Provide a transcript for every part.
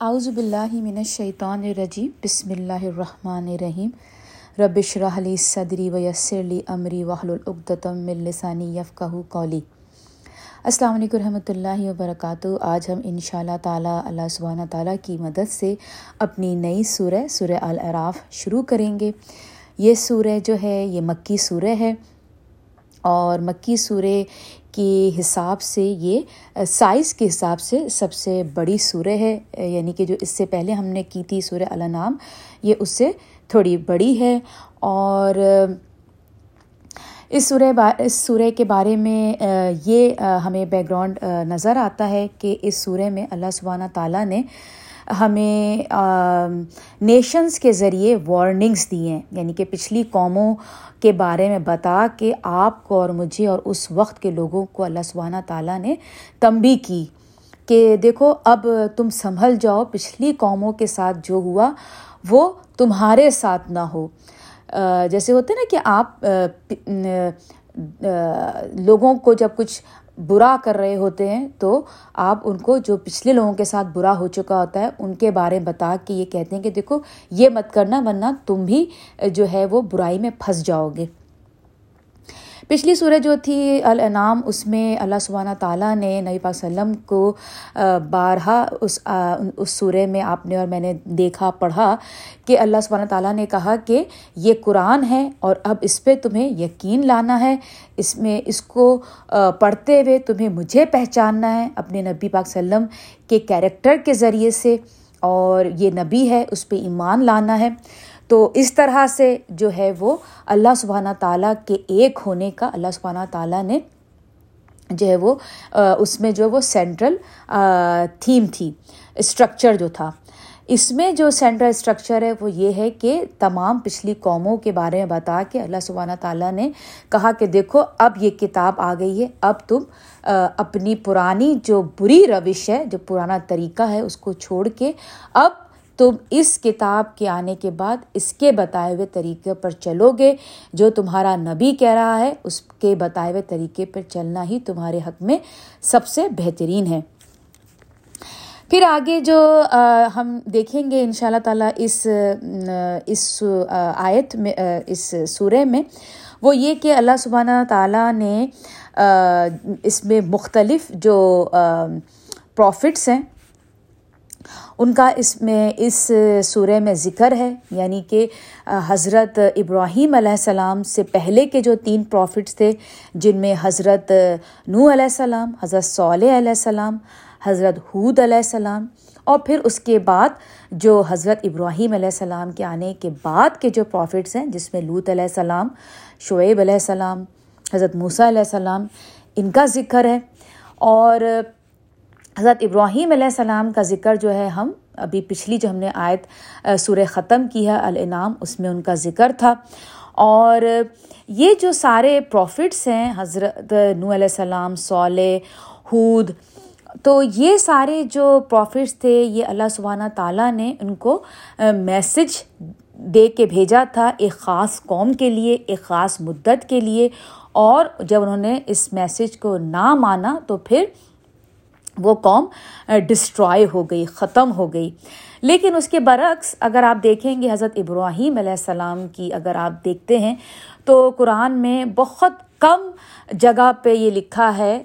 اعوذ باللہ من الشیطان الرجیم، بسم اللہ الرحمن الرحیم. ربش رحلی صدری ویسر لی امری وحل العقدم من لسانی یفقہ قولی. السلام علیکم رحمۃ اللہ وبرکاتہ. آج ہم ان شاء اللہ تعالیٰ اللہ سبحانہ تعالیٰ کی مدد سے اپنی نئی سورہ سورہ العراف شروع کریں گے. یہ سورہ جو ہے، یہ مکی سورہ ہے۔ اور مکی سورہ کے حساب سے یہ، سائز کے حساب سے سب سے بڑی سورہ ہے یعنی کہ جو اس سے پہلے ہم نے کی تھی سورہ النام یہ اس سے تھوڑی بڑی ہے۔ اور اس سورہ با، اس سورہ کے بارے میں یہ ہمیں بیک گراؤنڈ نظر آتا ہے کہ اس سورہ میں اللہ سبحانہ تعالیٰ نے ہمیں نیشنز کے ذریعے وارننگس دی ہیں۔ یعنی کہ پچھلی قوموں کے بارے میں بتا کہ آپ کو اور مجھے اور اس وقت کے لوگوں کو اللہ سبحانہ تعالیٰ نے تنبی کی کہ دیکھو، اب تم سنبھل جاؤ، پچھلی قوموں کے ساتھ جو ہوا وہ تمہارے ساتھ نہ ہو۔ جیسے ہوتے نا کہ آپ لوگوں کو جب کچھ برا کر رہے ہوتے ہیں، تو آپ ان کو جو پچھلے لوگوں کے ساتھ برا ہو چکا ہوتا ہے، ان کے بارے میں بتا کے یہ کہتے ہیں کہ دیکھو، یہ مت کرنا، ورنہ تم بھی جو ہے وہ برائی میں پھنس جاؤ گے۔ پچھلی صورت جو تھی الانعام، اس میں اللہ سبحانہ تعالیٰ نے نبی پاک وسلم کو بارہا اس اس سورہ میں آپ نے اور میں نے دیکھا، پڑھا کہ اللہ سبحانہ تعالیٰ نے کہا کہ یہ قرآن ہے اور اب اس پہ تمہیں یقین لانا ہے۔ اس میں، اس کو پڑھتے ہوئے تمہیں مجھے پہچاننا ہے۔ اپنے نبی پاک وسلم کے کیریکٹر کے ذریعے سے اور یہ نبی ہے، اس پہ ایمان لانا ہے۔ تو اس طرح سے جو ہے وہ اللہ سبحانہ تعالیٰ کے ایک ہونے کا اللہ سبحانہ تعالیٰ نے جو ہے وہ اس میں جو وہ سینٹرل تھیم تھی اسٹرکچر جو تھا۔ اس میں جو سینٹرل اسٹرکچر ہے وہ یہ ہے کہ تمام پچھلی قوموں کے بارے میں بتا کے اللہ سبحانہ تعالیٰ نے کہا کہ دیکھو، اب یہ کتاب آ گئی ہے، اب تم اپنی پرانی جو بری روش ہے، جو پرانا طریقہ ہے، اس کو چھوڑ کے اب تم اس کتاب کے آنے کے بعد اس کے بتائے ہوئے طریقے پر چلو گے، جو تمہارا نبی کہہ رہا ہے، اس کے بتائے ہوئے طریقے پر چلنا ہی تمہارے حق میں سب سے بہترین ہے۔ پھر آگے جو ہم دیکھیں گے ان شاء اللہ تعالیٰ اس اس آیت میں اس سورہ میں، وہ یہ کہ اللہ سبحانہ تعالیٰ نے اس میں مختلف جو پروفٹس ہیں ان کا اس میں اس سورہ میں ذکر ہے یعنی کہ حضرت ابراہیم علیہ السلام سے پہلے کے جو تین پروفٹس تھے، جن میں حضرت نو علیہ السلام، حضرت صلیہ علیہ السلام، حضرت حود علیہ السلام، اور پھر اس کے بعد جو حضرت ابراہیم علیہ السلام کے آنے کے بعد کے جو پروفٹس ہیں، جس میں لوت علیہ السلام، شعیب علیہ السلام، حضرت موسیٰ علیہ السلام، ان کا ذکر ہے۔ اور حضرت ابراہیم علیہ السلام کا ذکر جو ہے، ہم ابھی پچھلی جو ہم نے آیت سورہ ختم کی ہے، الانعام، اس میں ان کا ذکر تھا۔ اور یہ جو سارے پروفٹس ہیں، حضرت نو علیہ السلام، صالح حود تو یہ سارے جو پروفٹس تھے، یہ اللہ سبحانہ تعالیٰ نے ان کو میسج دے کے بھیجا تھا ایک خاص قوم کے لیے، ایک خاص مدت کے لیے۔ اور جب انہوں نے اس میسج کو نہ مانا تو پھر وہ قوم ڈسٹرائے ہو گئی، ختم ہو گئی۔ لیکن اس کے برعکس اگر آپ دیکھیں گے حضرت ابراہیم علیہ السلام کی اگر آپ دیکھتے ہیں تو قرآن میں بہت کم جگہ پہ یہ لکھا ہے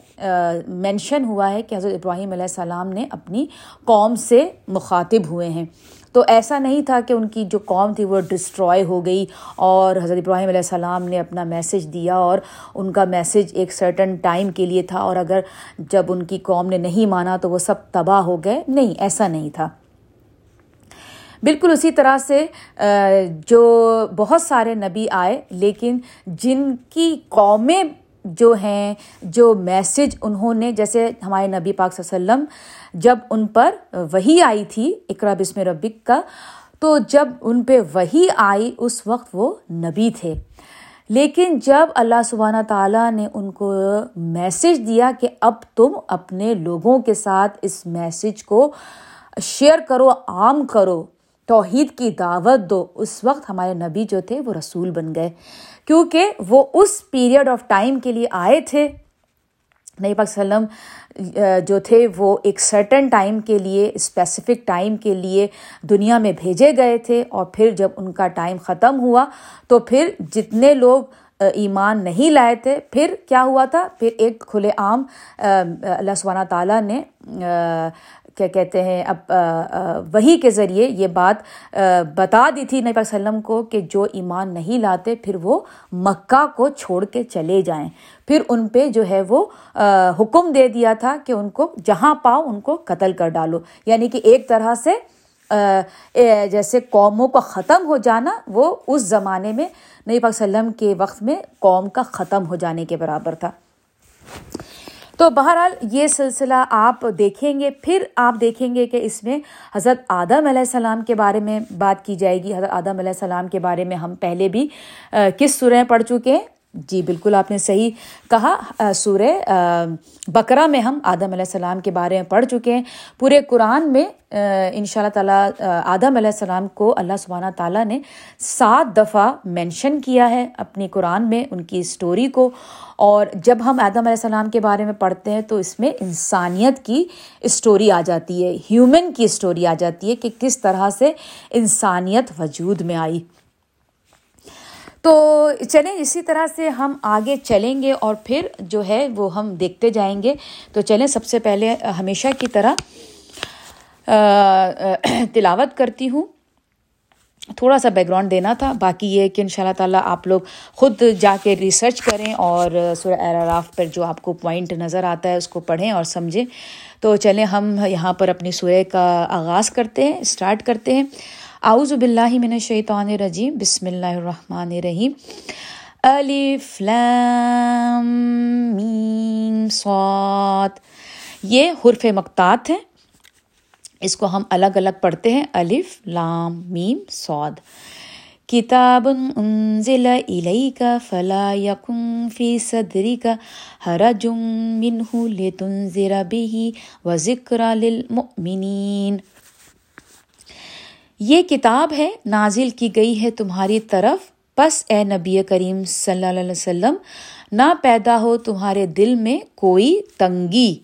مینشن ہوا ہے کہ حضرت ابراہیم علیہ السلام نے اپنی قوم سے مخاطب ہوئے ہیں۔ تو ایسا نہیں تھا کہ ان کی جو قوم تھی وہ ڈسٹرائے ہو گئی اور حضرت ابراہیم علیہ السلام نے اپنا میسج دیا اور ان کا میسج ایک سرٹن ٹائم کے لیے تھا اور اگر جب ان کی قوم نے نہیں مانا تو وہ سب تباہ ہو گئے۔ نہیں، ایسا نہیں تھا۔ بالکل اسی طرح سے جو بہت سارے نبی آئے، لیکن جن کی قومیں جو ہیں، جو میسج انہوں نے، جیسے ہمارے نبی پاک صلی اللہ علیہ وسلم جب ان پر وہی آئی تھی، اقرا بسم ربک کا، تو جب ان پہ وہی آئی، اس وقت وہ نبی تھے۔ لیکن جب اللہ سبحانہ تعالیٰ نے ان کو میسج دیا کہ اب تم اپنے لوگوں کے ساتھ اس میسج کو شیئر کرو، عام کرو، توحید کی دعوت دو، اس وقت ہمارے نبی جو تھے، وہ رسول بن گئے۔ کیونکہ وہ اس پیریڈ آف ٹائم کے لیے آئے تھے۔ نئی پاک وسلم جو تھے، وہ ایک سرٹن ٹائم کے لیے اسپیسیفک ٹائم کے لیے دنیا میں بھیجے گئے تھے۔ اور پھر جب ان کا ٹائم ختم ہوا، تو پھر جتنے لوگ ایمان نہیں لائے تھے، پھر کیا ہوا تھا؟ پھر ایک کھلے عام اللہ سبحانہ تعالیٰ نے کیا کہتے ہیں، اب وہی کے ذریعے یہ بات بتا دی تھی نبی وسلم کو کہ جو ایمان نہیں لاتے پھر وہ مکہ کو چھوڑ کے چلے جائیں۔ پھر ان پہ جو ہے وہ حکم دے دیا تھا کہ ان کو جہاں پاؤ ان کو قتل کر ڈالو۔ یعنی کہ ایک طرح سے جیسے قوموں کا ختم ہو جانا وہ اس زمانے میں نبی پاک وسلم کے وقت میں قوم کا ختم ہو جانے کے برابر تھا۔ تو بہرحال یہ سلسلہ آپ دیکھیں گے، پھر آپ دیکھیں گے کہ اس میں حضرت آدم علیہ السلام کے بارے میں بات کی جائے گی۔ حضرت آدم علیہ السلام کے بارے میں ہم پہلے بھی کس سریں پڑھ چکے ہیں؟ جی بالکل آپ نے صحیح کہا۔ سورہ بکرا میں ہم آدم علیہ السلام کے بارے میں پڑھ چکے ہیں۔ پورے قرآن میں ان شاء اللہ تعالیٰ آدم علیہ السلام کو اللہ سبحانہ تعالیٰ نے سات دفعہ مینشن کیا ہے اپنی قرآن میں، ان کی اسٹوری کو۔ اور جب ہم آدم علیہ السلام کے بارے میں پڑھتے ہیں تو اس میں انسانیت کی اسٹوری آ جاتی ہے ہیومن کی اسٹوری آ جاتی ہے کہ کس طرح سے انسانیت وجود میں آئی۔ تو چلیں، اسی طرح سے ہم آگے چلیں گے اور پھر جو ہے وہ ہم دیکھتے جائیں گے۔ تو چلیں، سب سے پہلے ہمیشہ کی طرح تلاوت کرتی ہوں۔ تھوڑا سا بیک گراؤنڈ دینا تھا، باقی یہ کہ ان شاء اللہ تعالیٰ آپ لوگ خود جا کے ریسرچ کریں اور سورہ اراف پر جو آپ کو پوائنٹ نظر آتا ہے اس کو پڑھیں اور سمجھیں۔ تو چلیں، ہم یہاں پر اپنی سورہ کا آغاز کرتے ہیں اسٹارٹ کرتے ہیں۔ اعوذ باللہ من الشیطان الرجیم، بسم اللہ الرحمن الرحیم. الف لام میم صاد. یہ حرف مقطعات ہیں. اس کو ہم الگ الگ پڑھتے ہیں. الف لام میم سعود کتاب انزل الیک فلا یکن فی صدرک حرج منہ لتنذر به وذکر للمؤمنین. یہ کتاب ہے، نازل کی گئی ہے تمہاری طرف۔ بس اے نبی کریم صلی اللہ علیہ وسلم، نہ پیدا ہو تمہارے دل میں کوئی تنگی۔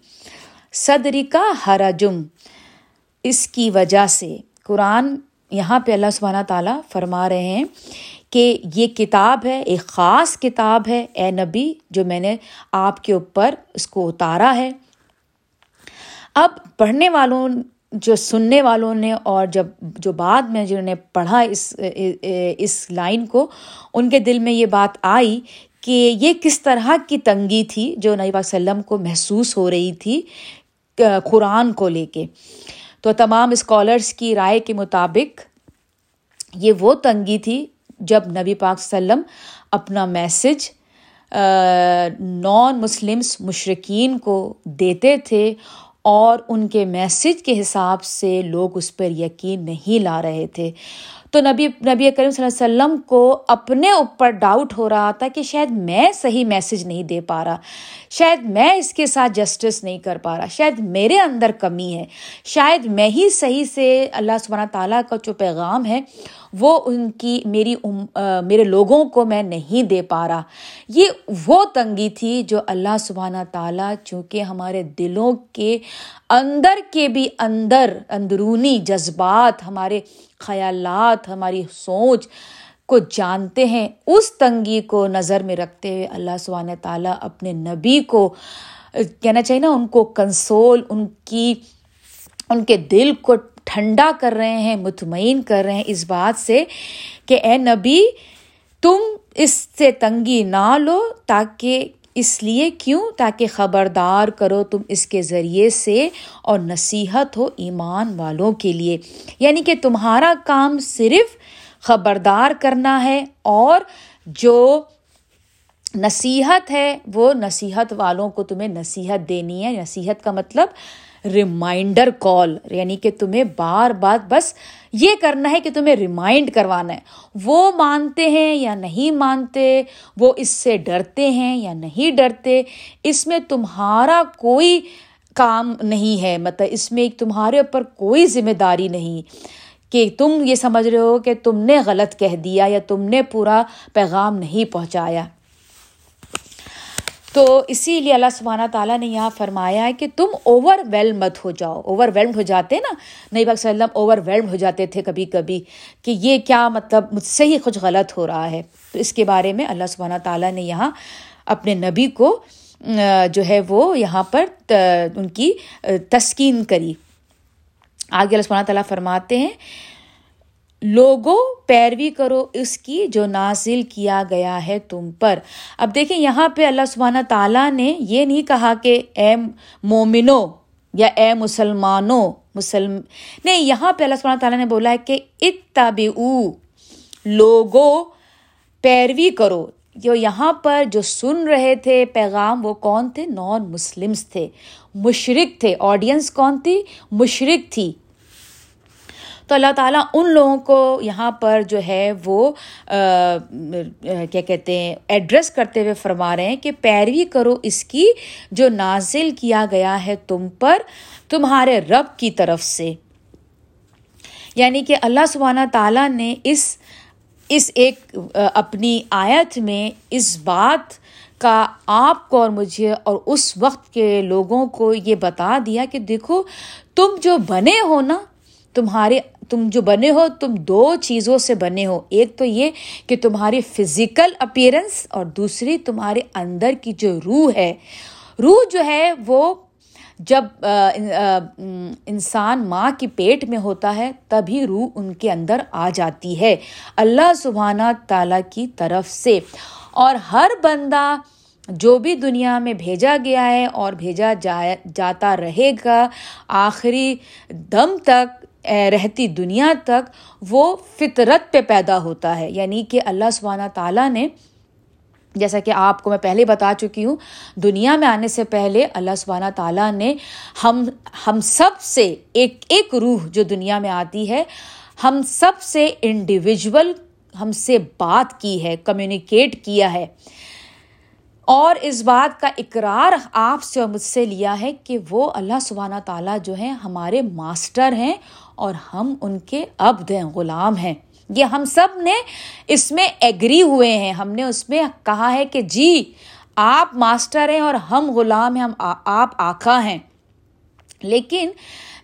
صدری کا حرجم، اس کی وجہ سے۔ قرآن یہاں پہ اللہ سبحانہ تعالیٰ فرما رہے ہیں کہ یہ کتاب ہے، ایک خاص کتاب ہے، اے نبی، جو میں نے آپ کے اوپر اس کو اتارا ہے۔ اب پڑھنے والوں جو سننے والوں نے اور جب جو بعد میں جنہوں نے پڑھا اس اس لائن کو، ان کے دل میں یہ بات آئی کہ یہ کس طرح کی تنگی تھی جو نبی پاک وسلم کو محسوس ہو رہی تھی، قرآن کو لے کے۔ تو تمام اسکالرس کی رائے کے مطابق یہ وہ تنگی تھی جب نبی پاک وسلم اپنا میسج نان مسلمس مشرقین کو دیتے تھے اور ان کے میسج کے حساب سے لوگ اس پر یقین نہیں لا رہے تھے۔ تو نبی نبی کریم صلی اللہ علیہ وسلم کو اپنے اوپر ڈاؤٹ ہو رہا تھا کہ شاید میں صحیح میسج نہیں دے پا رہا، شاید میں اس کے ساتھ جسٹس نہیں کر پا رہا، شاید میرے اندر کمی ہے، شاید میں ہی صحیح سے اللہ سبحانہ تعالیٰ کا جو پیغام ہے وہ ان کی میری میرے لوگوں کو میں نہیں دے پا رہا۔ یہ وہ تنگی تھی جو اللہ سبحانہ تعالیٰ چونکہ ہمارے دلوں کے اندر کے بھی اندر اندرونی جذبات ہمارے خیالات، ہماری سوچ کو جانتے ہیں، اس تنگی کو نظر میں رکھتے ہوئے اللہ سبحانہ تعالیٰ اپنے نبی کو، کہنا چاہیے نا، ان کو کنسول، ان کی، ان کے دل کو ٹھنڈا کر رہے ہیں، مطمئن کر رہے ہیں اس بات سے کہ اے نبی، تم اس سے تنگی نہ لو تاکہ اس لیے کیوں تاکہ خبردار کرو تم اس کے ذریعے سے اور نصیحت ہو ایمان والوں کے لیے۔ یعنی کہ تمہارا کام صرف خبردار کرنا ہے اور جو نصیحت ہے وہ نصیحت والوں کو تمہیں نصیحت دینی ہے۔ نصیحت کا مطلب ریمائنڈر کال یعنی کہ تمہیں بار بار بس یہ کرنا ہے کہ تمہیں ریمائنڈ کروانا ہے۔ وہ مانتے ہیں یا نہیں مانتے، وہ اس سے ڈرتے ہیں یا نہیں ڈرتے، اس میں تمہارا کوئی کام نہیں ہے۔ مطلب اس میں تمہارے اوپر کوئی ذمہ داری نہیں کہ تم یہ سمجھ رہے ہو کہ تم نے غلط کہہ دیا یا تم نے پورا پیغام نہیں پہنچایا۔ تو اسی لیے اللہ سبحانہ تعالیٰ نے یہاں فرمایا ہے کہ تم اوور ویلم مت ہو جاؤ۔ اوور ویلم ہو جاتے نا؟ نئی بک وسلم اوور ویلم ہو جاتے تھے کبھی کبھی کہ یہ کیا مطلب مجھ سے ہی کچھ غلط ہو رہا ہے۔ تو اس کے بارے میں اللہ سبحانہ تعالیٰ نے یہاں اپنے نبی کو جو ہے وہ یہاں پر ان کی تسکین کری۔ آگے اللہ سبحانہ تعالیٰ فرماتے ہیں لوگو پیروی کرو اس کی جو نازل کیا گیا ہے تم پر۔ اب دیکھیں، یہاں پہ اللہ سبحانہ تعالیٰ نے یہ نہیں کہا کہ اے مومنو یا اے مسلمانوں، مسلم، نہیں، یہاں پہ اللہ سبحانہ تعالیٰ نے بولا ہے کہ اتبعو لوگو پیروی کرو۔ جو یہاں پر جو سن رہے تھے پیغام، وہ کون تھے؟ نان مسلمس تھے۔ مشرق تھے۔ آڈینس کون تھی؟ مشرق تھی۔ تو اللہ تعالیٰ ان لوگوں کو یہاں پر جو ہے وہ کیا کہتے ہیں ایڈریس کرتے ہوئے فرما رہے ہیں کہ پیروی کرو اس کی جو نازل کیا گیا ہے تم پر، تمہارے رب کی طرف سے۔ یعنی کہ اللہ سبحانہ تعالیٰ نے اس اس ایک اپنی آیت میں اس بات کا آپ کو اور مجھے اور اس وقت کے لوگوں کو یہ بتا دیا کہ دیکھو تم جو بنے ہو نا تمہارے تم جو بنے ہو، تم دو چیزوں سے بنے ہو۔ ایک تو یہ کہ تمہاری فزیکل اپیرنس اور دوسری تمہارے اندر کی جو روح ہے۔ روح جو ہے وہ جب انسان ماں کی پیٹ میں ہوتا ہے، تبھی روح ان کے اندر آ جاتی ہے۔ اللہ سبحانہ تعالیٰ کی طرف سے۔ اور ہر بندہ جو بھی دنیا میں بھیجا گیا ہے اور بھیجا جائے جاتا رہے گا، آخری دم تک رہتی دنیا تک وہ فطرت پہ پیدا ہوتا ہے۔ یعنی کہ اللہ سبحانہ تعالیٰ نے، جیسا کہ آپ کو میں پہلے بتا چکی ہوں، دنیا میں آنے سے پہلے اللہ سبحانہ تعالیٰ نے ہم ہم سب سے ایک ایک روح جو دنیا میں آتی ہے، ہم سب سے انڈیویژول ہم سے بات کی ہے کمیونیکیٹ کیا ہے۔ اور اس بات کا اقرار آپ سے اور مجھ سے لیا ہے کہ وہ اللہ سبحانہ تعالیٰ جو ہیں، ہمارے ماسٹر ہیں اور ہم ان کے عبد ہیں، غلام ہیں۔ یہ ہم سب نے اس میں ایگری ہوئے ہیں۔ ہم نے اس میں کہا ہے کہ جی آپ ماسٹر ہیں اور ہم غلام ہیں، ہم آپ آقا ہیں۔ لیکن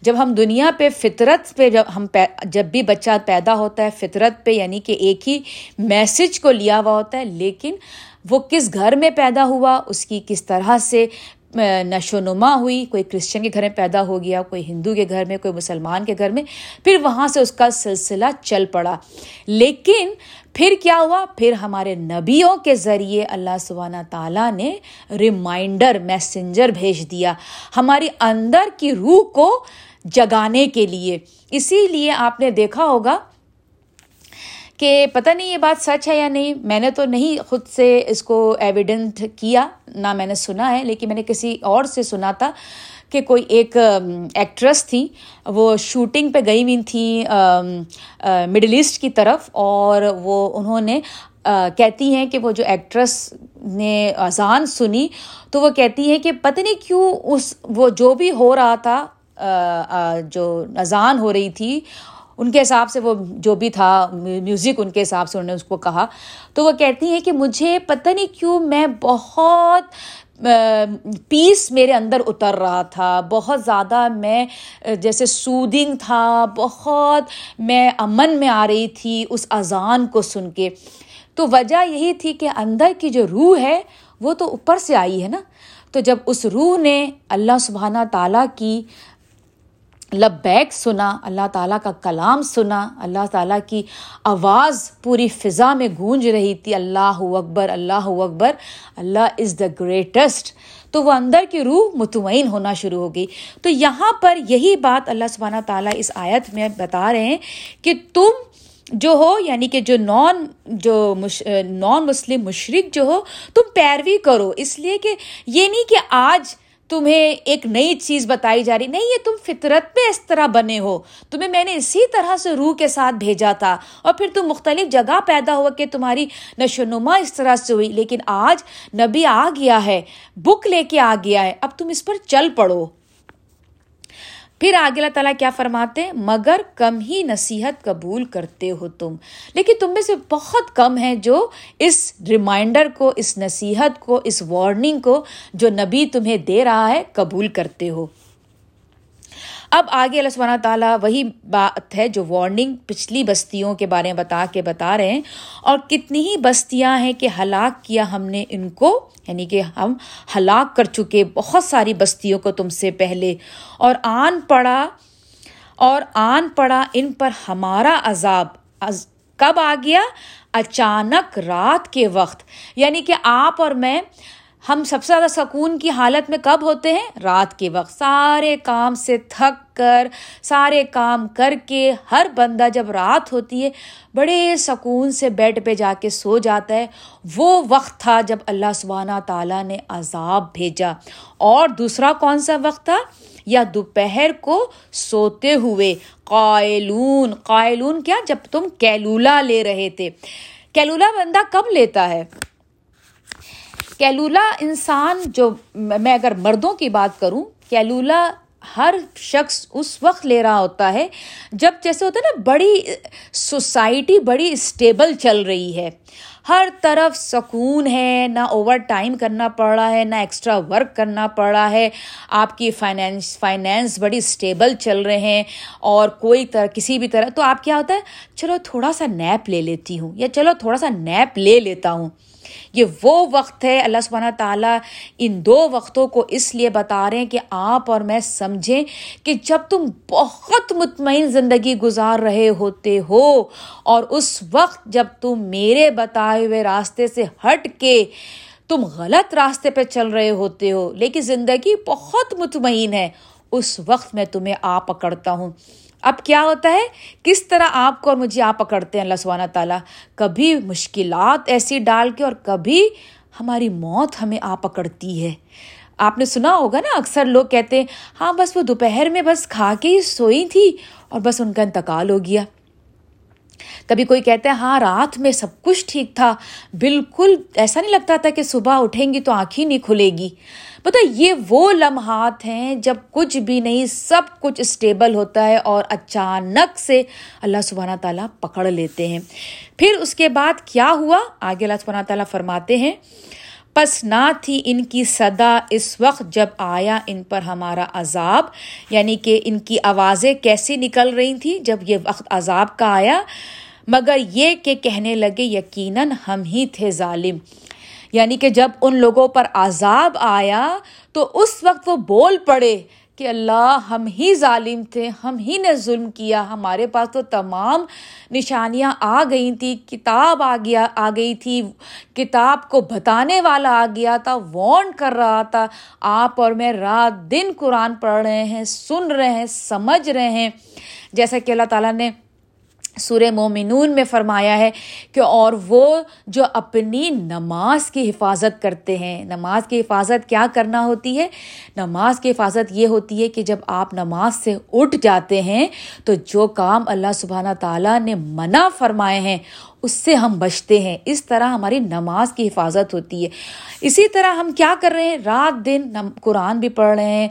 جب ہم دنیا پہ فطرت پہ جب ہم جب بھی بچہ پیدا ہوتا ہے، فطرت پہ یعنی کہ ایک ہی میسج کو لیا ہوا ہوتا ہے، لیکن وہ کس گھر میں پیدا ہوا، اس کی کس طرح سے نشو نما ہوئی، کوئی کرسچن کے گھر میں پیدا ہو گیا، کوئی ہندو کے گھر میں، کوئی مسلمان کے گھر میں، پھر وہاں سے اس کا سلسلہ چل پڑا۔ لیکن پھر کیا ہوا؟ پھر ہمارے نبیوں کے ذریعے اللہ سبحانہ تعالیٰ نے ریمائنڈر، میسنجر بھیج دیا ہماری اندر کی روح کو جگانے کے لیے۔ اسی لیے آپ نے دیکھا ہوگا کہ پتہ نہیں یہ بات سچ ہے یا نہیں، میں نے تو نہیں خود سے اس کو ایویڈنٹ کیا، نہ میں نے سنا ہے، لیکن میں نے کسی اور سے سنا تھا کہ کوئی ایک ایکٹریس تھی، وہ شوٹنگ پہ گئی ہوئی تھیں مڈل ایسٹ کی طرف، اور وہ انہوں نے کہتی ہیں کہ وہ جو ایکٹریس نے اذان سنی، تو وہ کہتی ہیں کہ پتہ نہیں کیوں اس، وہ جو بھی ہو رہا تھا جو اذان ہو رہی تھی ان کے حساب سے وہ جو بھی تھا میوزک ان کے حساب سے انہوں نے اس کو کہا۔ تو وہ کہتی ہیں کہ مجھے پتہ نہیں کیوں میں بہت پیس میرے اندر اتر رہا تھا۔ بہت زیادہ میں، جیسے سودنگ تھا، بہت میں امن میں آ رہی تھی اس اذان کو سن کے۔ تو وجہ یہی تھی کہ اندر کی جو روح ہے، وہ تو اوپر سے آئی ہے نا۔ تو جب اس روح نے اللہ سبحانہ تعالیٰ کی مطلب لبیک سنا، اللہ تعالیٰ کا کلام سنا، اللہ تعالیٰ کی آواز پوری فضا میں گونج رہی تھی، اللہ اکبر اللہ اکبر، اللہ از دا گریٹسٹ تو وہ اندر کی روح مطمئن ہونا شروع ہو گئی۔ تو یہاں پر یہی بات اللہ سبحانہ تعالیٰ اس آیت میں بتا رہے ہیں کہ تم جو ہو یعنی کہ جو نان جو نان مسلم مشرق جو ہو، تم پیروی کرو۔ اس لیے کہ یہ نہیں کہ آج تمہیں ایک نئی چیز بتائی جا رہی نہیں، یہ تم فطرت پہ اس طرح بنے ہو۔ تمہیں میں نے اسی طرح سے روح کے ساتھ بھیجا تھا۔ اور پھر تم مختلف جگہ پیدا ہوا کہ تمہاری نشو نما اس طرح سے ہوئی۔ لیکن آج نبی آ گیا ہے، بک لے کے آ گیا ہے۔ اب تم اس پر چل پڑو۔ پھر آگے اللہ تعالیٰ کیا فرماتے ہیں؟ مگر کم ہی نصیحت قبول کرتے ہو تم۔ لیکن تم میں سے بہت کم ہیں جو اس ریمائنڈر کو، اس نصیحت کو، اس وارننگ کو جو نبی تمہیں دے رہا ہے قبول کرتے ہو۔ اب آگے اللہ سبحانہ تعالیٰ وہی بات ہے جو وارننگ پچھلی بستیوں کے بارے میں بتا کے بتا رہے ہیں اور کتنی ہی بستیاں ہیں کہ ہلاک کیا ہم نے ان کو یعنی کہ ہم ہلاک کر چکے بہت ساری بستیوں کو تم سے پہلے۔ اور آن پڑا، اور آن پڑا ان پر ہمارا عذاب۔ کب آ گیا؟ اچانک رات کے وقت۔ یعنی کہ آپ اور میں ہم سب سے زیادہ سکون کی حالت میں کب ہوتے ہیں؟ رات کے وقت۔ سارے کام سے تھک کر، سارے کام کر کے ہر بندہ جب رات ہوتی ہے، بڑے سکون سے بیڈ پہ جا کے سو جاتا ہے۔ وہ وقت تھا جب اللہ سبحانہ تعالیٰ نے عذاب بھیجا۔ اور دوسرا کون سا وقت تھا؟ یا دوپہر کو سوتے ہوئے۔ قائلون۔ قائلون کیا؟ جب تم کیلولا لے رہے تھے۔ کیلولا بندہ کب لیتا ہے؟ کیلولا انسان جو میں اگر مردوں کی بات کروں، کیلولا ہر شخص اس وقت لے رہا ہوتا ہے جب جیسے ہوتا ہے نا، بڑی سوسائٹی، بڑی اسٹیبل چل رہی ہے۔ ہر طرف سکون ہے، نہ اوور ٹائم کرنا پڑ رہا ہے، نہ ایکسٹرا ورک کرنا پڑ رہا ہے۔ آپ کی فائنینس فائنینس بڑی اسٹیبل چل رہے ہیں اور کوئی طرح، کسی بھی طرح۔ تو آپ کیا ہوتا ہے، چلو تھوڑا سا نیپ لے لیتی ہوں یا چلو تھوڑا سا نیپ لے لیتا ہوں۔ یہ وہ وقت ہے اللہ سبحانہ تعالیٰ ان دو وقتوں کو اس لیے بتا رہے ہیں کہ آپ اور میں سمجھیں کہ جب تم بہت مطمئن زندگی گزار رہے ہوتے ہو اور اس وقت جب تم میرے بتائے ہوئے راستے سے ہٹ کے تم غلط راستے پہ چل رہے ہوتے ہو لیکن زندگی بہت مطمئن ہے، اس وقت میں تمہیں آ پکڑتا ہوں۔ اب کیا ہوتا ہے؟ کس طرح آپ کو اور مجھے آپ پکڑتے ہیں اللہ سبحانہ تعالیٰ؟ کبھی مشکلات ایسی ڈال کے اور کبھی ہماری موت ہمیں آ پکڑتی ہے۔ آپ نے سنا ہوگا نا، اکثر لوگ کہتے ہیں ہاں بس وہ دوپہر میں بس کھا کے ہی سوئی تھی اور بس ان کا انتقال ہو گیا۔ کبھی کوئی کہتا ہے ہاں رات میں سب کچھ ٹھیک تھا، بالکل ایسا نہیں لگتا تھا کہ صبح اٹھیں گی تو آنکھ ہی نہیں کھلے گی۔ پتا یہ وہ لمحات ہیں جب کچھ بھی نہیں، سب کچھ اسٹیبل ہوتا ہے اور اچانک سے اللہ سبحانہ تعالیٰ پکڑ لیتے ہیں۔ پھر اس کے بعد کیا ہوا؟ آگے اللہ سبحانہ تعالیٰ فرماتے ہیں، پس نہ تھی ان کی صدا اس وقت جب آیا ان پر ہمارا عذاب یعنی کہ ان کی آوازیں کیسی نکل رہی تھیں جب یہ وقت عذاب کا آیا۔ مگر یہ کہ کہنے لگے، یقیناً ہم ہی تھے ظالم۔ یعنی کہ جب ان لوگوں پر عذاب آیا تو اس وقت وہ بول پڑے کہ اللہ ہم ہی ظالم تھے، ہم ہی نے ظلم کیا، ہمارے پاس تو تمام نشانیاں آ گئی تھیں کتاب آ گیا، آ گئی تھی، کتاب کو بتانے والا آ گیا تھا، وارن کر رہا تھا۔ آپ اور میں رات دن قرآن پڑھ رہے ہیں، سن رہے ہیں، سمجھ رہے ہیں۔ جیسا کہ اللہ تعالیٰ نے سورہ مومنون میں فرمایا ہے کہ اور وہ جو اپنی نماز کی حفاظت کرتے ہیں، نماز کی حفاظت کیا کرنا ہوتی ہے؟ نماز کی حفاظت یہ ہوتی ہے کہ جب آپ نماز سے اٹھ جاتے ہیں تو جو کام اللہ سبحانہ تعالیٰ نے منع فرمائے ہیں، اس سے ہم بچتے ہیں۔ اس طرح ہماری نماز کی حفاظت ہوتی ہے۔ اسی طرح ہم کیا کر رہے ہیں؟ رات دن قرآن بھی پڑھ رہے ہیں،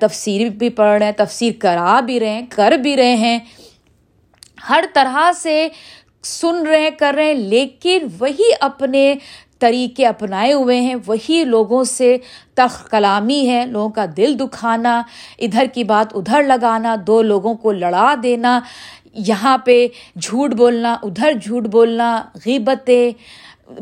تفسیر بھی پڑھ رہے ہیں، تفسیر کرا بھی رہے ہیں، کر بھی رہے ہیں۔ ہر طرح سے سن رہے کر رہے ہیں، لیکن وہی اپنے طریقے اپنائے ہوئے ہیں، وہی لوگوں سے تخ کلامی ہے لوگوں کا دل دکھانا، ادھر کی بات ادھر لگانا، دو لوگوں کو لڑا دینا، یہاں پہ جھوٹ بولنا، ادھر جھوٹ بولنا، غیبتیں،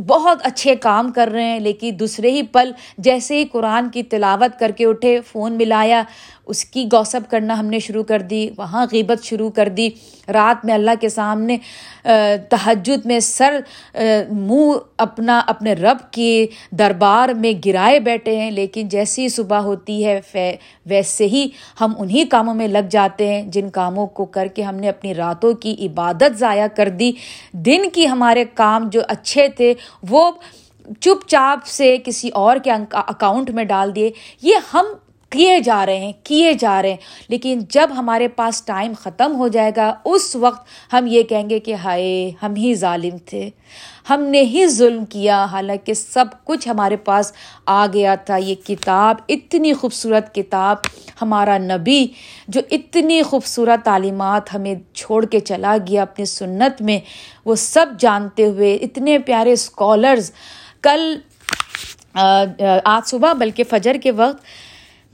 بہت اچھے کام کر رہے ہیں، لیکن دوسرے ہی پل، جیسے ہی قرآن کی تلاوت کر کے اٹھے، فون ملایا اس کی گوسپ کرنا ہم نے شروع کر دی، وہاں غیبت شروع کر دی۔ رات میں اللہ کے سامنے تہجد میں سر منہ اپنا، اپنے رب کے دربار میں گرائے بیٹھے ہیں۔ لیکن جیسی صبح ہوتی ہے ویسے ہی ہم انہیں کاموں میں لگ جاتے ہیں۔ جن کاموں کو کر کے ہم نے اپنی راتوں کی عبادت ضائع کر دی۔ دن کی ہمارے کام جو اچھے تھے، وہ چپ چاپ سے کسی اور کے اکاؤنٹ میں ڈال دیے۔ یہ ہم کیے جا رہے ہیں، کیے جا رہے ہیں۔ لیکن جب ہمارے پاس ٹائم ختم ہو جائے گا، اس وقت ہم یہ کہیں گے کہ ہائے، ہم ہی ظالم تھے۔ ہم نے ہی ظلم کیا۔ حالانکہ سب کچھ ہمارے پاس آ گیا تھا۔ یہ کتاب، اتنی خوبصورت کتاب ہمارا نبی، جو اتنی خوبصورت تعلیمات ہمیں چھوڑ کے چلا گیا اپنی سنت میں، وہ سب جانتے ہوئے، اتنے پیارے اسکالرز کل آج صبح بلکہ فجر کے وقت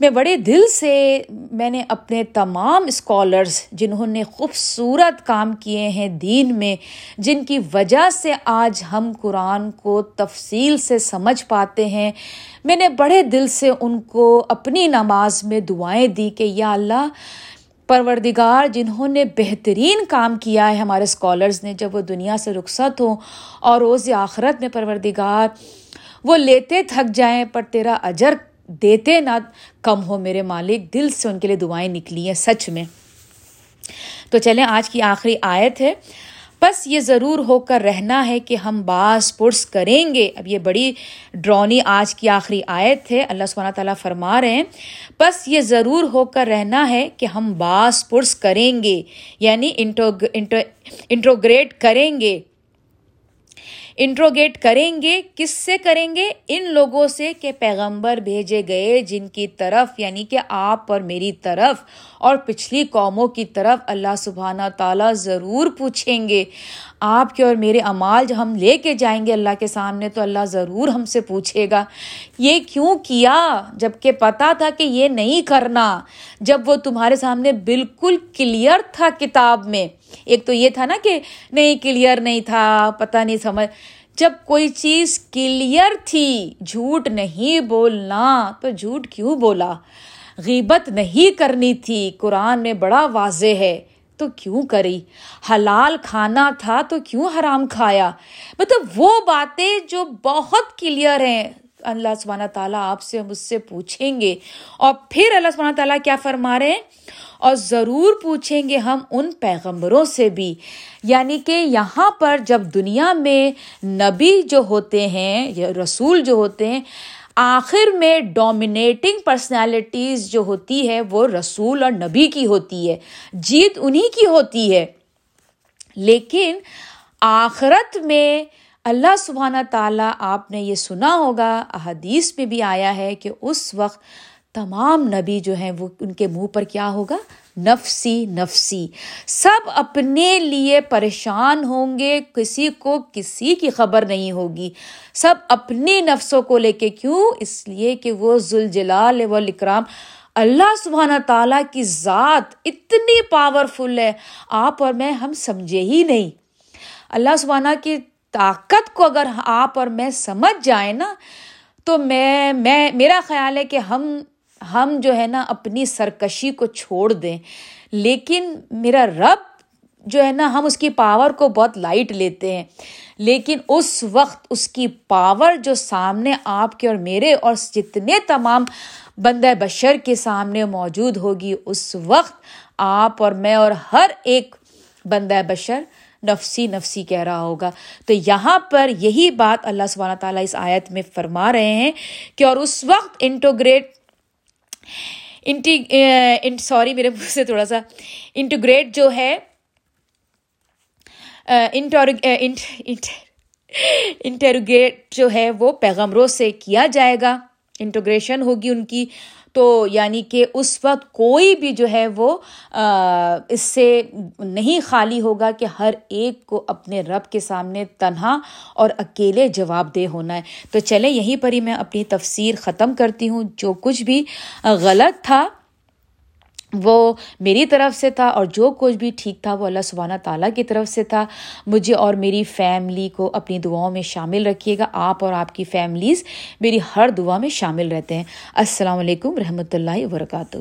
میں بڑے دل سے میں نے اپنے تمام اسکالرس جنہوں نے خوبصورت کام کیے ہیں دین میں، جن کی وجہ سے آج ہم قرآن کو تفصیل سے سمجھ پاتے ہیں، میں نے بڑے دل سے ان کو اپنی نماز میں دعائیں دی کہ یا اللہ، پروردگار جنہوں نے بہترین کام کیا ہے ہمارے اسکالرز نے، جب وہ دنیا سے رخصت ہوں اور روز آخرت میں پروردگار وہ لیتے تھک جائیں، پر تیرا اجر دیتے نہ کم ہو میرے مالک، دل سے ان کے لیے دعائیں نکلی ہیں سچ میں۔ تو چلیں، آج کی آخری آیت ہے۔ بس یہ ضرور ہو کر رہنا ہے کہ ہم باس پرس کریں گے۔ اب یہ بڑی ڈرونی آج کی آخری آیت ہے۔ اللہ سبحانہ تعالیٰ فرما رہے ہیں، بس یہ ضرور ہو کر رہنا ہے کہ ہم باس پرس کریں گے یعنی انٹروگریٹ کریں گے۔ انٹروگیٹ کریں گے، کس سے کریں گے؟ ان لوگوں سے کہ پیغمبر بھیجے گئے، جن کی طرف یعنی کہ آپ اور میری طرف اور پچھلی قوموں کی طرف اللہ سبحانہ تعالیٰ ضرور پوچھیں گے۔ آپ کے اور میرے اعمال جو ہم لے کے جائیں گے اللہ کے سامنے تو اللہ ضرور ہم سے پوچھے گا۔ یہ کیوں کیا؟ جبکہ پتا تھا کہ یہ نہیں کرنا۔ جب وہ تمہارے سامنے بالکل کلیئر تھا کتاب میں۔ ایک تو یہ تھا نا کہ نہیں کلیئر نہیں تھا، پتہ نہیں سمجھ۔ جب کوئی چیز کلیئر تھی، جھوٹ نہیں بولنا، تو جھوٹ کیوں بولا؟ غیبت نہیں کرنی تھی۔ قرآن میں بڑا واضح ہے، تو کیوں کری؟ حلال کھانا تھا تو کیوں حرام کھایا؟ مطلب وہ باتیں جو بہت کلیئر ہیں۔ اللہ سبحانہ تعالیٰ آپ سے، مجھ سے پوچھیں گے۔ اور پھر اللہ سبحانہ تعالیٰ کیا فرما رہے ہیں؟ اور ضرور پوچھیں گے ہم ان پیغمبروں سے بھی۔ یعنی کہ یہاں پر جب دنیا میں نبی جو ہوتے ہیں، یا رسول جو ہوتے ہیں، آخر میں ڈومینیٹنگ پرسنالٹیز جو ہوتی ہے، وہ رسول اور نبی کی ہوتی ہے۔ جیت انہیں کی ہوتی ہے۔ لیکن آخرت میں اللہ سبحانہ تعالیٰ، آپ نے یہ سنا ہوگا، احادیث میں بھی آیا ہے کہ اس وقت تمام نبی جو ہیں وہ ان کے منہ پر کیا ہوگا؟ نفسی نفسی۔ سب اپنے لیے پریشان ہوں گے، کسی کو کسی کی خبر نہیں ہوگی۔ سب اپنی نفسوں کو لے کے کیوں؟ اس لیے کہ وہ ذوالجلال و اکرام اللہ سبحانہ تعالیٰ کی ذات اتنی پاورفل ہے۔ آپ اور میں ہم سمجھے ہی نہیں۔ اللہ سبحانہ کی طاقت کو اگر آپ اور میں سمجھ جائیں نا، تو میں میں، میرا خیال ہے کہ ہم ہم جو ہے نا اپنی سرکشی کو چھوڑ دیں۔ لیکن میرا رب جو ہے نا ہم اس کی پاور کو بہت لائٹ لیتے ہیں۔ لیکن اس وقت اس کی پاور جو سامنے آپ کے اور میرے اور جتنے تمام بندہ بشر کے سامنے موجود ہوگی، اس وقت آپ اور میں اور ہر ایک بندہ بشر نفسی نفسی کہہ رہا ہوگا۔ تو یہاں پر یہی بات اللہ سبحانہ تعالیٰ اس آیت میں فرما رہے ہیں کہ اور اس وقت انٹوگریٹ انٹی سوری میرے منہ سے تھوڑا سا۔ انٹیگریٹ جو ہے انٹروگیٹ جو ہے، وہ پیغمبروں سے کیا جائے گا۔ انٹوگریشن ہوگی ان کی۔ تو یعنی کہ اس وقت کوئی بھی جو ہے وہ اس سے نہیں خالی ہوگا کہ ہر ایک کو اپنے رب کے سامنے تنہا اور اکیلے جواب دہ ہونا ہے۔ تو چلیں، یہیں پر ہی میں اپنی تفسیر ختم کرتی ہوں۔ جو کچھ بھی غلط تھا وہ میری طرف سے تھا اور جو کچھ بھی ٹھیک تھا وہ اللہ سبحانہ تعالیٰ کی طرف سے تھا۔ مجھے اور میری فیملی کو اپنی دعاؤں میں شامل رکھیے گا۔ آپ اور آپ کی فیملیز میری ہر دعا میں شامل رہتے ہیں۔ السلام علیکم رحمۃ اللہ وبرکاتہ۔